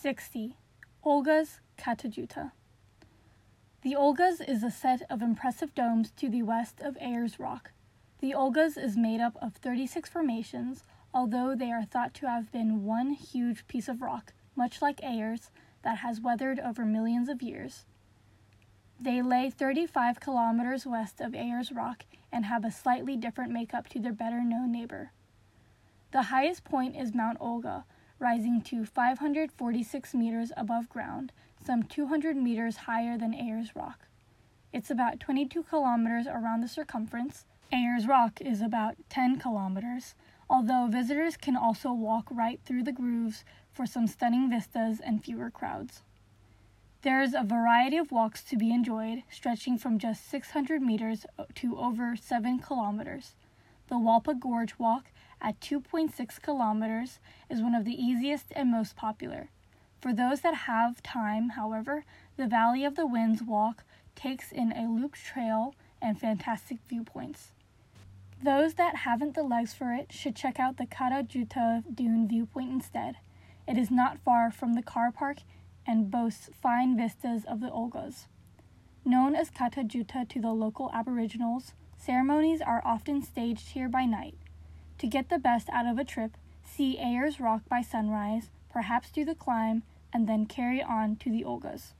60. Olga's Kata Tjuta. The Olgas is a set of impressive domes to the west of Ayers Rock. The Olgas is made up of 36 formations, although they are thought to have been one huge piece of rock, much like Ayers, that has weathered over millions of years. They lay 35 kilometers west of Ayers Rock and have a slightly different makeup to their better known neighbor. The highest point is Mount Olga, rising to 546 meters above ground, some 200 meters higher than Ayers Rock. It's about 22 kilometers around the circumference. Ayers Rock is about 10 kilometers, although visitors can also walk right through the grooves for some stunning vistas and fewer crowds. There's a variety of walks to be enjoyed, stretching from just 600 meters to over 7 kilometers. The Walpa Gorge Walk at 2.6 kilometers is one of the easiest and most popular. For those that have time, however, the Valley of the Winds Walk takes in a looped trail and fantastic viewpoints. Those that haven't the legs for it should check out the Kata Tjuta Dune viewpoint instead. It is not far from the car park and boasts fine vistas of the Olgas. Known as Kata Tjuta to the local Aboriginals, ceremonies are often staged here by night. To get the best out of a trip, see Ayers Rock by sunrise, perhaps do the climb, and then carry on to the Olgas.